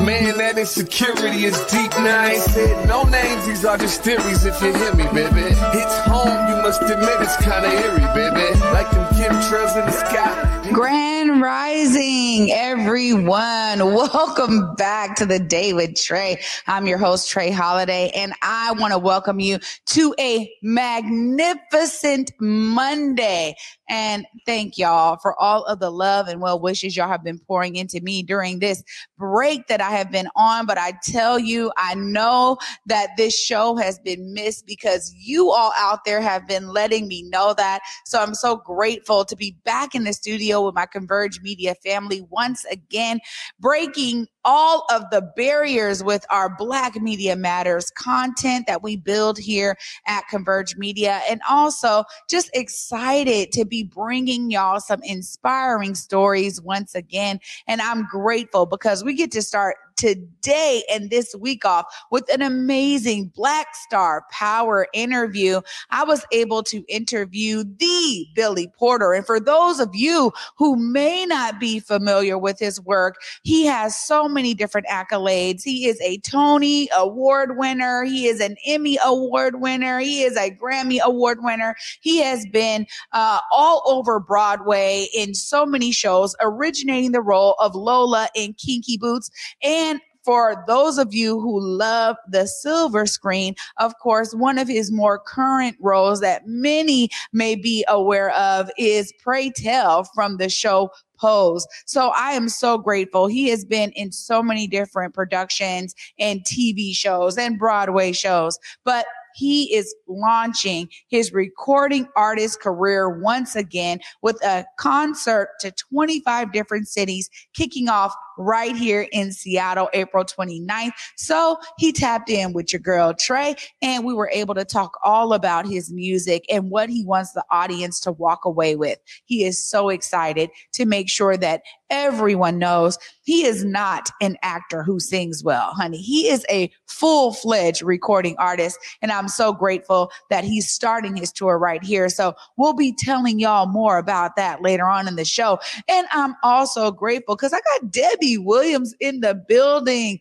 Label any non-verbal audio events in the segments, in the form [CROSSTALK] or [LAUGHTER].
Man, that insecurity is deep. Now said no names. These are just theories. If you hear me, baby, it's home. You must admit it's kind of eerie, baby. Like them chemtrails in the sky. Grand Rising, everyone. Welcome back to the day with Trae. I'm your host, Trae Holiday, and I want to welcome you to a magnificent Monday. And thank y'all for all of the love and well wishes y'all have been pouring into me during this break that I have been on. But I tell you, I know that this show has been missed because you all out there have been letting me know that. So I'm so grateful to be back in the studio with my Converge Media family once again, breaking all of the barriers with our Black Media Matters content that we build here at Converge Media. And also just excited to be bringing y'all some inspiring stories once again. And I'm grateful because we get to start today and this week off with an amazing Black Star Power interview. I was able to interview the Billy Porter. And for those of you who may not be familiar with his work, he has so many different accolades. He is a Tony Award winner. He is an Emmy Award winner. He is a Grammy Award winner. He has been uh, all over Broadway in so many shows, originating the role of Lola in Kinky Boots and for those of you who love the silver screen, of course, one of his more current roles that many may be aware of is Pray Tell from the show Pose. So I am so grateful. He has been in so many different productions and TV shows and Broadway shows, but he is launching his recording artist career once again with a concert to 25 different cities kicking off right here in Seattle, April 29th. So he tapped in with your girl Trae and we were able to talk all about his music and what he wants the audience to walk away with. He is so excited to make sure that everyone knows he is not an actor who sings well, honey. He is a full fledged recording artist. And I'm so grateful that he's starting his tour right here. So we'll be telling y'all more about that later on in the show. And I'm also grateful because I got Debbie Williams in the building.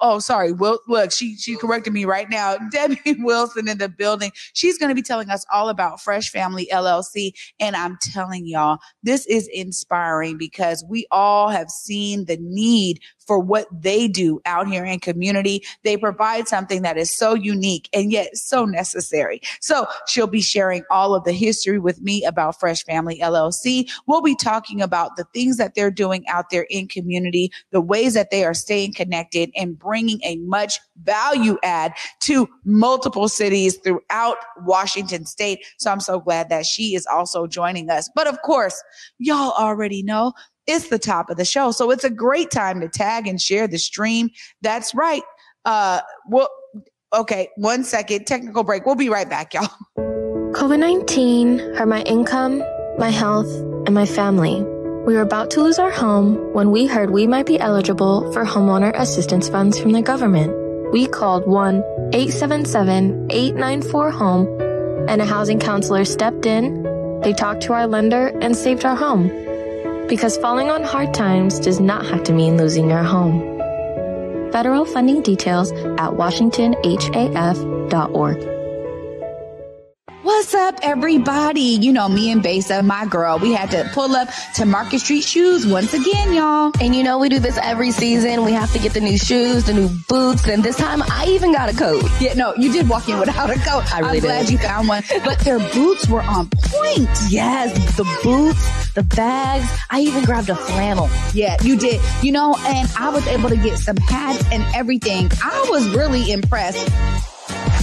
Oh, sorry. Well, look, she, she corrected me right now. [LAUGHS] Debbie Wilson in the building. She's going to be telling us all about Fresh Family LLC. And I'm telling y'all, this is inspiring because we all have seen the need for what they do out here in community. They provide something that is so unique and yet so necessary. So she'll be sharing all of the history with me about Fresh Family LLC. We'll be talking about the things that they're doing out there in community, the ways that they are staying connected and bringing a much value add to multiple cities throughout Washington state. So I'm so glad that she is also joining us. But of course, y'all already know it's the top of the show. So it's a great time to tag and share the stream. That's right. Uh, well, okay, one second, technical break. We'll be right back, y'all. [LAUGHS] COVID 19 hurt my income, my health, and my family. We were about to lose our home when we heard we might be eligible for homeowner assistance funds from the government. We called 1 877 894 HOME, and a housing counselor stepped in. They talked to our lender and saved our home. Because falling on hard times does not have to mean losing your home. Federal funding details at washingtonhaf.org. What's up, everybody? You know, me and Besa, my girl, we had to pull up to Market Street Shoes once again, y'all. And you know, we do this every season. We have to get the new shoes, the new boots, and this time I even got a coat. Yeah, no, you did walk in without a coat. I really I'm glad you found one. But their boots were on point. Yes, the boots, the bags. I even grabbed a flannel. Yeah, you did. You know, and I was able to get some hats and everything. I was really impressed.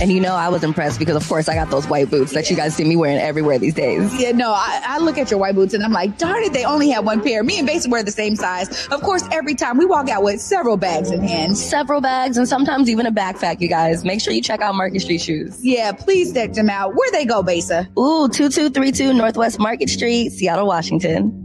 And you know, I was impressed because, of course, I got those white boots that you guys see me wearing everywhere these days. Yeah, no, I, I look at your white boots and I'm like, darn it, they only have one pair. Me and Besa wear the same size. Of course, every time we walk out with several bags in hand. Several bags and sometimes even a backpack, you guys. Make sure you check out Market Street Shoes. Yeah, please check them out. Where they go, Basa? Ooh, 2232 Northwest Market Street, Seattle, Washington.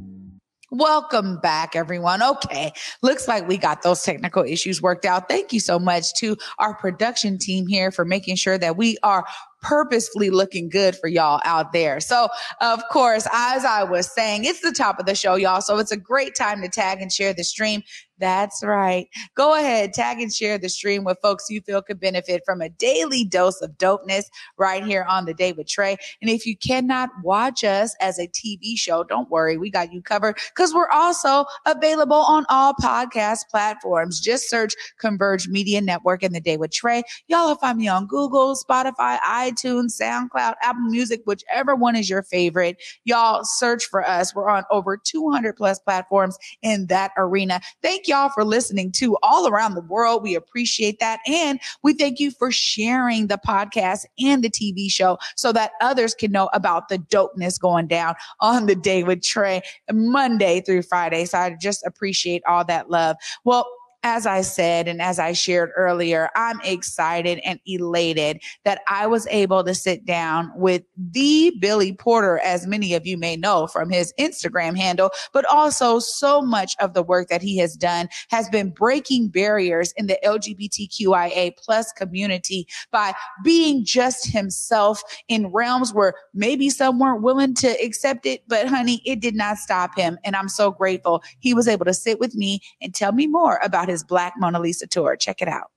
Welcome back, everyone. Okay. Looks like we got those technical issues worked out. Thank you so much to our production team here for making sure that we are purposefully looking good for y'all out there. So, of course, as I was saying, it's the top of the show, y'all. So it's a great time to tag and share the stream. That's right. Go ahead, tag and share the stream with folks you feel could benefit from a daily dose of dopeness right here on the day with Trae. And if you cannot watch us as a TV show, don't worry. We got you covered because we're also available on all podcast platforms. Just search Converge Media Network and the day with Trae. Y'all will find me on Google, Spotify, iTunes, SoundCloud, Apple Music, whichever one is your favorite. Y'all search for us. We're on over 200 plus platforms in that arena. Thank y'all for listening to all around the world. We appreciate that. And we thank you for sharing the podcast and the TV show so that others can know about the dopeness going down on the day with Trae Monday through Friday. So I just appreciate all that love. Well, as I said, and as I shared earlier, I'm excited and elated that I was able to sit down with the Billy Porter, as many of you may know from his Instagram handle, but also so much of the work that he has done has been breaking barriers in the LGBTQIA plus community by being just himself in realms where maybe some weren't willing to accept it, but honey, it did not stop him. And I'm so grateful he was able to sit with me and tell me more about his Black Mona Lisa tour. Check it out.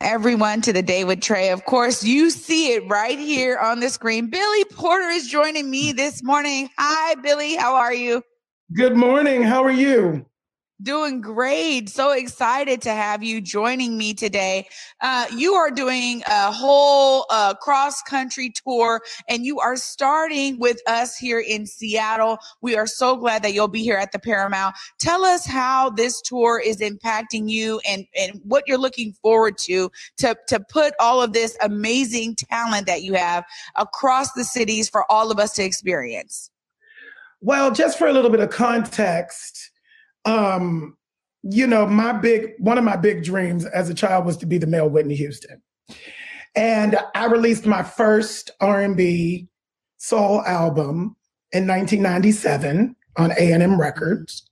Everyone to the day with Trae. Of course, you see it right here on the screen. Billy Porter is joining me this morning. Hi, Billy. How are you? Good morning. How are you? Doing great. So excited to have you joining me today. Uh, you are doing a whole uh, cross country tour and you are starting with us here in Seattle. We are so glad that you'll be here at the Paramount. Tell us how this tour is impacting you and, and what you're looking forward to, to, to put all of this amazing talent that you have across the cities for all of us to experience. Well, just for a little bit of context, um, you know, my big one of my big dreams as a child was to be the male Whitney Houston. And I released my first R&B soul album in 1997 on A&M Records.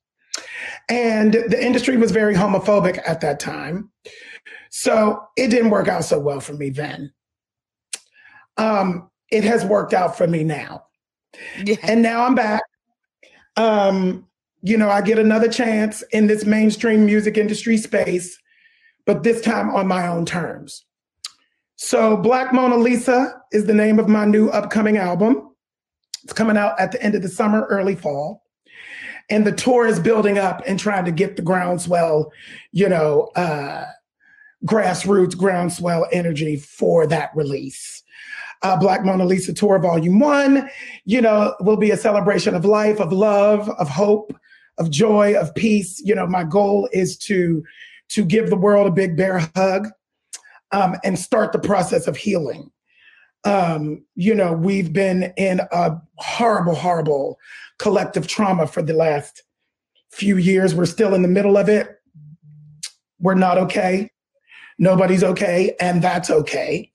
And the industry was very homophobic at that time. So it didn't work out so well for me then. Um, it has worked out for me now. Yeah. And now I'm back. Um, you know, I get another chance in this mainstream music industry space, but this time on my own terms. So, Black Mona Lisa is the name of my new upcoming album. It's coming out at the end of the summer, early fall. And the tour is building up and trying to get the groundswell, you know, uh, grassroots groundswell energy for that release. Uh, Black Mona Lisa Tour Volume One, you know, will be a celebration of life, of love, of hope, of joy, of peace. You know, my goal is to to give the world a big bear hug um, and start the process of healing. Um, you know, we've been in a horrible, horrible collective trauma for the last few years. We're still in the middle of it. We're not okay. Nobody's okay, and that's okay.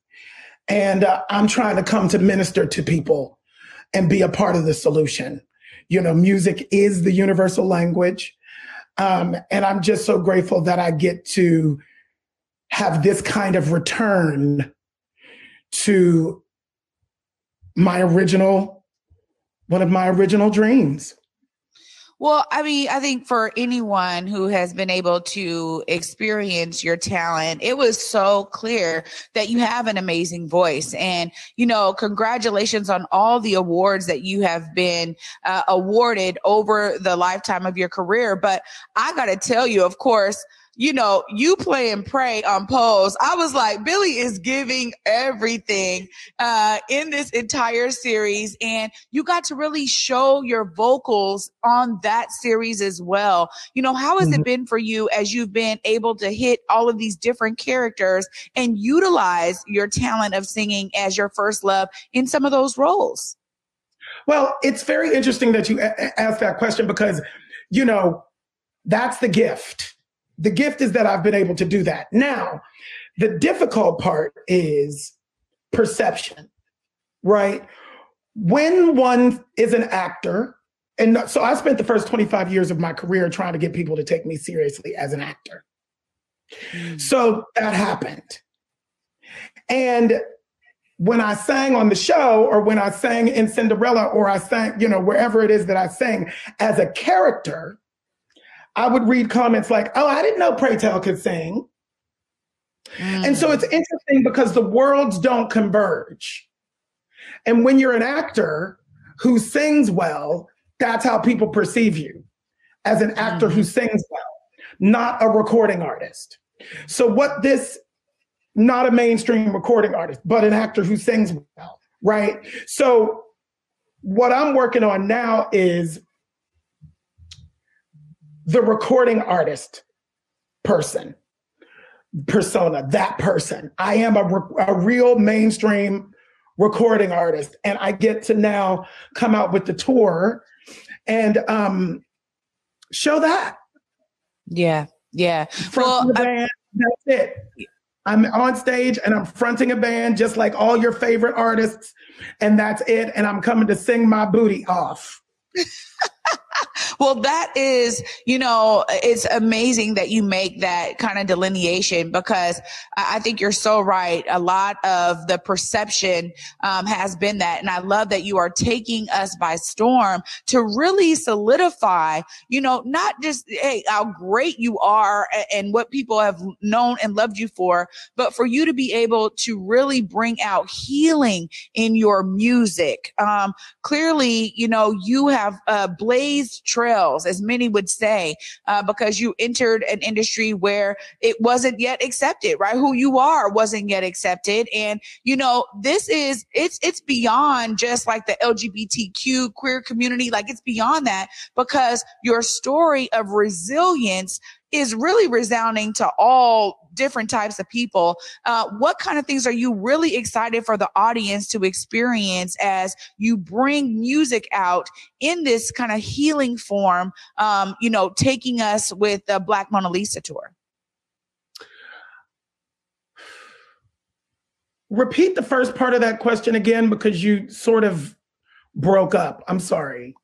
And uh, I'm trying to come to minister to people and be a part of the solution. You know, music is the universal language. Um, and I'm just so grateful that I get to have this kind of return to my original, one of my original dreams. Well, I mean, I think for anyone who has been able to experience your talent, it was so clear that you have an amazing voice. And, you know, congratulations on all the awards that you have been uh, awarded over the lifetime of your career. But I got to tell you, of course, you know, you play and pray on Pose. I was like, Billy is giving everything uh, in this entire series. And you got to really show your vocals on that series as well. You know, how has mm-hmm. it been for you as you've been able to hit all of these different characters and utilize your talent of singing as your first love in some of those roles? Well, it's very interesting that you a- asked that question because, you know, that's the gift the gift is that I've been able to do that. Now, the difficult part is perception, right? When one is an actor and so I spent the first 25 years of my career trying to get people to take me seriously as an actor. Mm. So that happened. And when I sang on the show or when I sang in Cinderella or I sang, you know, wherever it is that I sang as a character, I would read comments like, oh, I didn't know Pray Tell could sing. Mm. And so it's interesting because the worlds don't converge. And when you're an actor who sings well, that's how people perceive you as an actor mm. who sings well, not a recording artist. So what this not a mainstream recording artist, but an actor who sings well, right? So what I'm working on now is the recording artist person, persona, that person. I am a, a real mainstream recording artist, and I get to now come out with the tour and um, show that. Yeah, yeah. From well, the band, I, that's it. I'm on stage and I'm fronting a band just like all your favorite artists, and that's it. And I'm coming to sing my booty off. [LAUGHS] [LAUGHS] well, that is, you know, it's amazing that you make that kind of delineation because I think you're so right. A lot of the perception um, has been that. And I love that you are taking us by storm to really solidify, you know, not just, hey, how great you are and what people have known and loved you for, but for you to be able to really bring out healing in your music. Um, clearly, you know, you have uh, blazed trails, as many would say, uh, because you entered an industry where it wasn't yet accepted, right? Who you are wasn't yet accepted. And, you know, this is, it's, it's beyond just like the LGBTQ queer community. Like it's beyond that because your story of resilience is really resounding to all different types of people. Uh, what kind of things are you really excited for the audience to experience as you bring music out in this kind of healing form? Um, you know, taking us with the Black Mona Lisa tour. Repeat the first part of that question again because you sort of broke up. I'm sorry.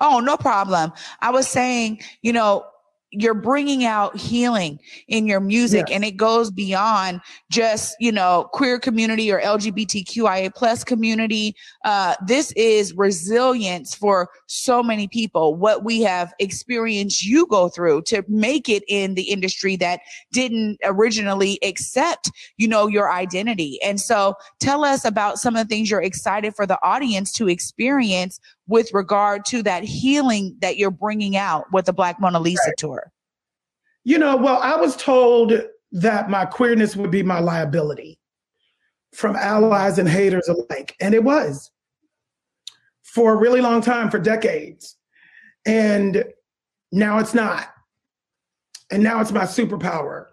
Oh, no problem. I was saying, you know, you're bringing out healing in your music yes. and it goes beyond just you know queer community or lgbtqia plus community. Uh, this is resilience for so many people. What we have experienced you go through to make it in the industry that didn't originally accept you know your identity. And so tell us about some of the things you're excited for the audience to experience with regard to that healing that you're bringing out with the Black Mona Lisa right. tour? You know, well, I was told that my queerness would be my liability from allies and haters alike. And it was for a really long time, for decades. And now it's not. And now it's my superpower.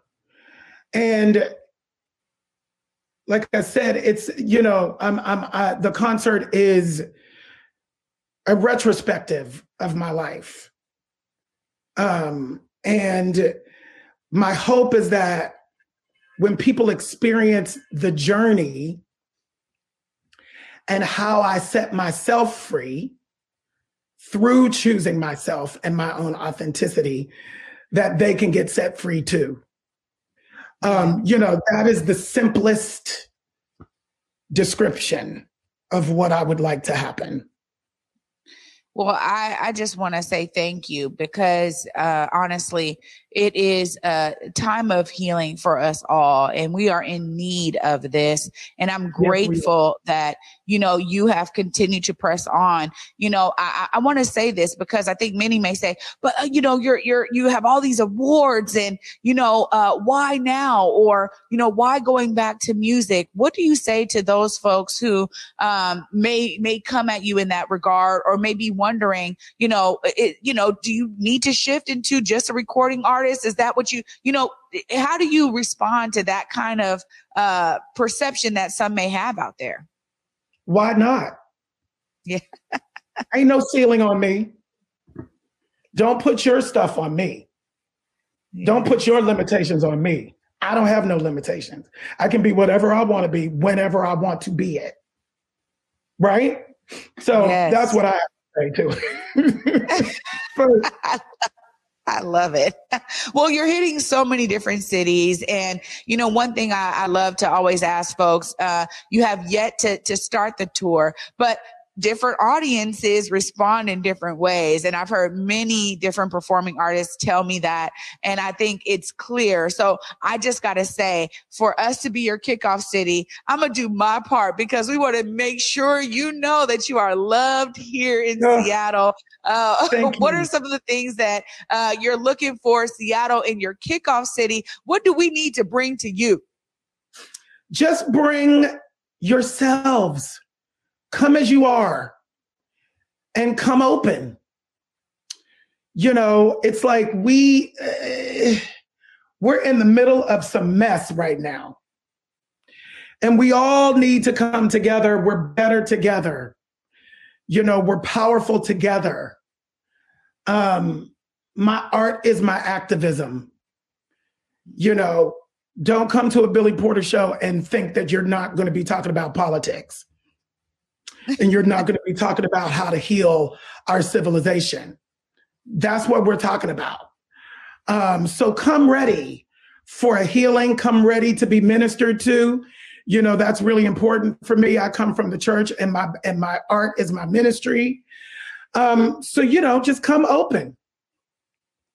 And like I said, it's, you know, I'm, I'm, I, the concert is a retrospective of my life. Um, and my hope is that when people experience the journey and how I set myself free through choosing myself and my own authenticity, that they can get set free too. Um, you know, that is the simplest description of what I would like to happen. Well, I, I just want to say thank you because uh, honestly, it is a time of healing for us all, and we are in need of this. And I'm grateful that you know you have continued to press on. You know, I, I want to say this because I think many may say, but uh, you know, you're you're you have all these awards, and you know, uh, why now, or you know, why going back to music? What do you say to those folks who um, may may come at you in that regard, or may be wondering, you know, it, you know, do you need to shift into just a recording artist? Is that what you, you know, how do you respond to that kind of uh, perception that some may have out there? Why not? Yeah. [LAUGHS] Ain't no ceiling on me. Don't put your stuff on me. Yeah. Don't put your limitations on me. I don't have no limitations. I can be whatever I want to be whenever I want to be it. Right? So yes. that's what I have to say too. [LAUGHS] first. [LAUGHS] I love it. [LAUGHS] Well, you're hitting so many different cities. And, you know, one thing I, I love to always ask folks, uh, you have yet to, to start the tour, but different audiences respond in different ways. And I've heard many different performing artists tell me that. And I think it's clear. So I just got to say, for us to be your kickoff city, I'm going to do my part because we want to make sure you know that you are loved here in oh, Seattle. Uh, [LAUGHS] what are some of the things that uh, you're looking for Seattle in your kickoff city? What do we need to bring to you? Just bring yourselves Come as you are and come open. You know, it's like we uh, we're in the middle of some mess right now. And we all need to come together. We're better together. You know, we're powerful together. Um my art is my activism. You know, don't come to a Billy Porter show and think that you're not going to be talking about politics and you're not going to be talking about how to heal our civilization. That's what we're talking about. Um, so come ready for a healing, come ready to be ministered to. You know, that's really important for me. I come from the church and my and my art is my ministry. Um, so you know, just come open.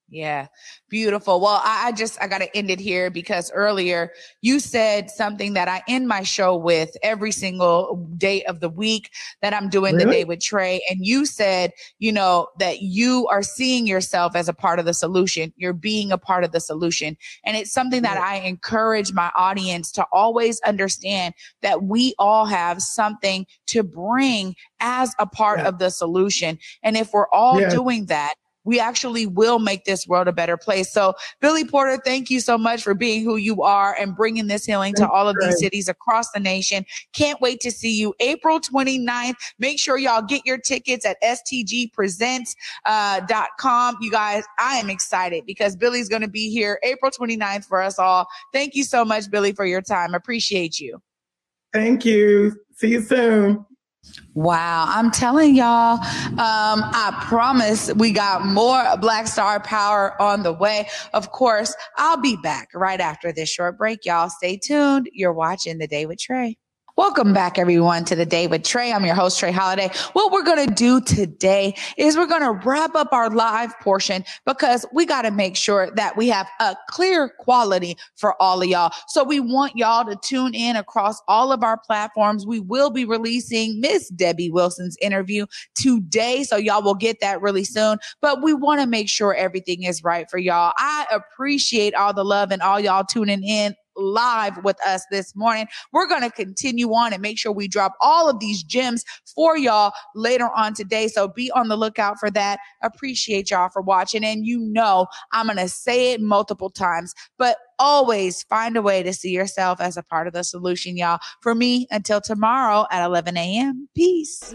Yeah, beautiful. Well, I, I just I got to end it here because earlier you said something that I end my show with every single day of the week that I'm doing really? the day with Trae, and you said, you know, that you are seeing yourself as a part of the solution. You're being a part of the solution, and it's something that I encourage my audience to always understand that we all have something to bring as a part yeah. of the solution, and if we're all yeah. doing that we actually will make this world a better place. So, Billy Porter, thank you so much for being who you are and bringing this healing to all of these cities across the nation. Can't wait to see you April 29th. Make sure y'all get your tickets at stgpresents.com. Uh, you guys, I am excited because Billy's going to be here April 29th for us all. Thank you so much, Billy, for your time. Appreciate you. Thank you. See you soon. Wow, I'm telling y'all, um, I promise we got more Black Star Power on the way. Of course, I'll be back right after this short break. Y'all stay tuned. You're watching The Day with Trae. Welcome back, everyone, to the day with Trae. I'm your host, Trae Holiday. What we're going to do today is we're going to wrap up our live portion because we got to make sure that we have a clear quality for all of y'all. So we want y'all to tune in across all of our platforms. We will be releasing Miss Debbie Wilson's interview today. So y'all will get that really soon, but we want to make sure everything is right for y'all. I appreciate all the love and all y'all tuning in live with us this morning. We're going to continue on and make sure we drop all of these gems for y'all later on today. So be on the lookout for that. Appreciate y'all for watching. And you know, I'm going to say it multiple times, but always find a way to see yourself as a part of the solution, y'all. For me, until tomorrow at 11 a.m. Peace.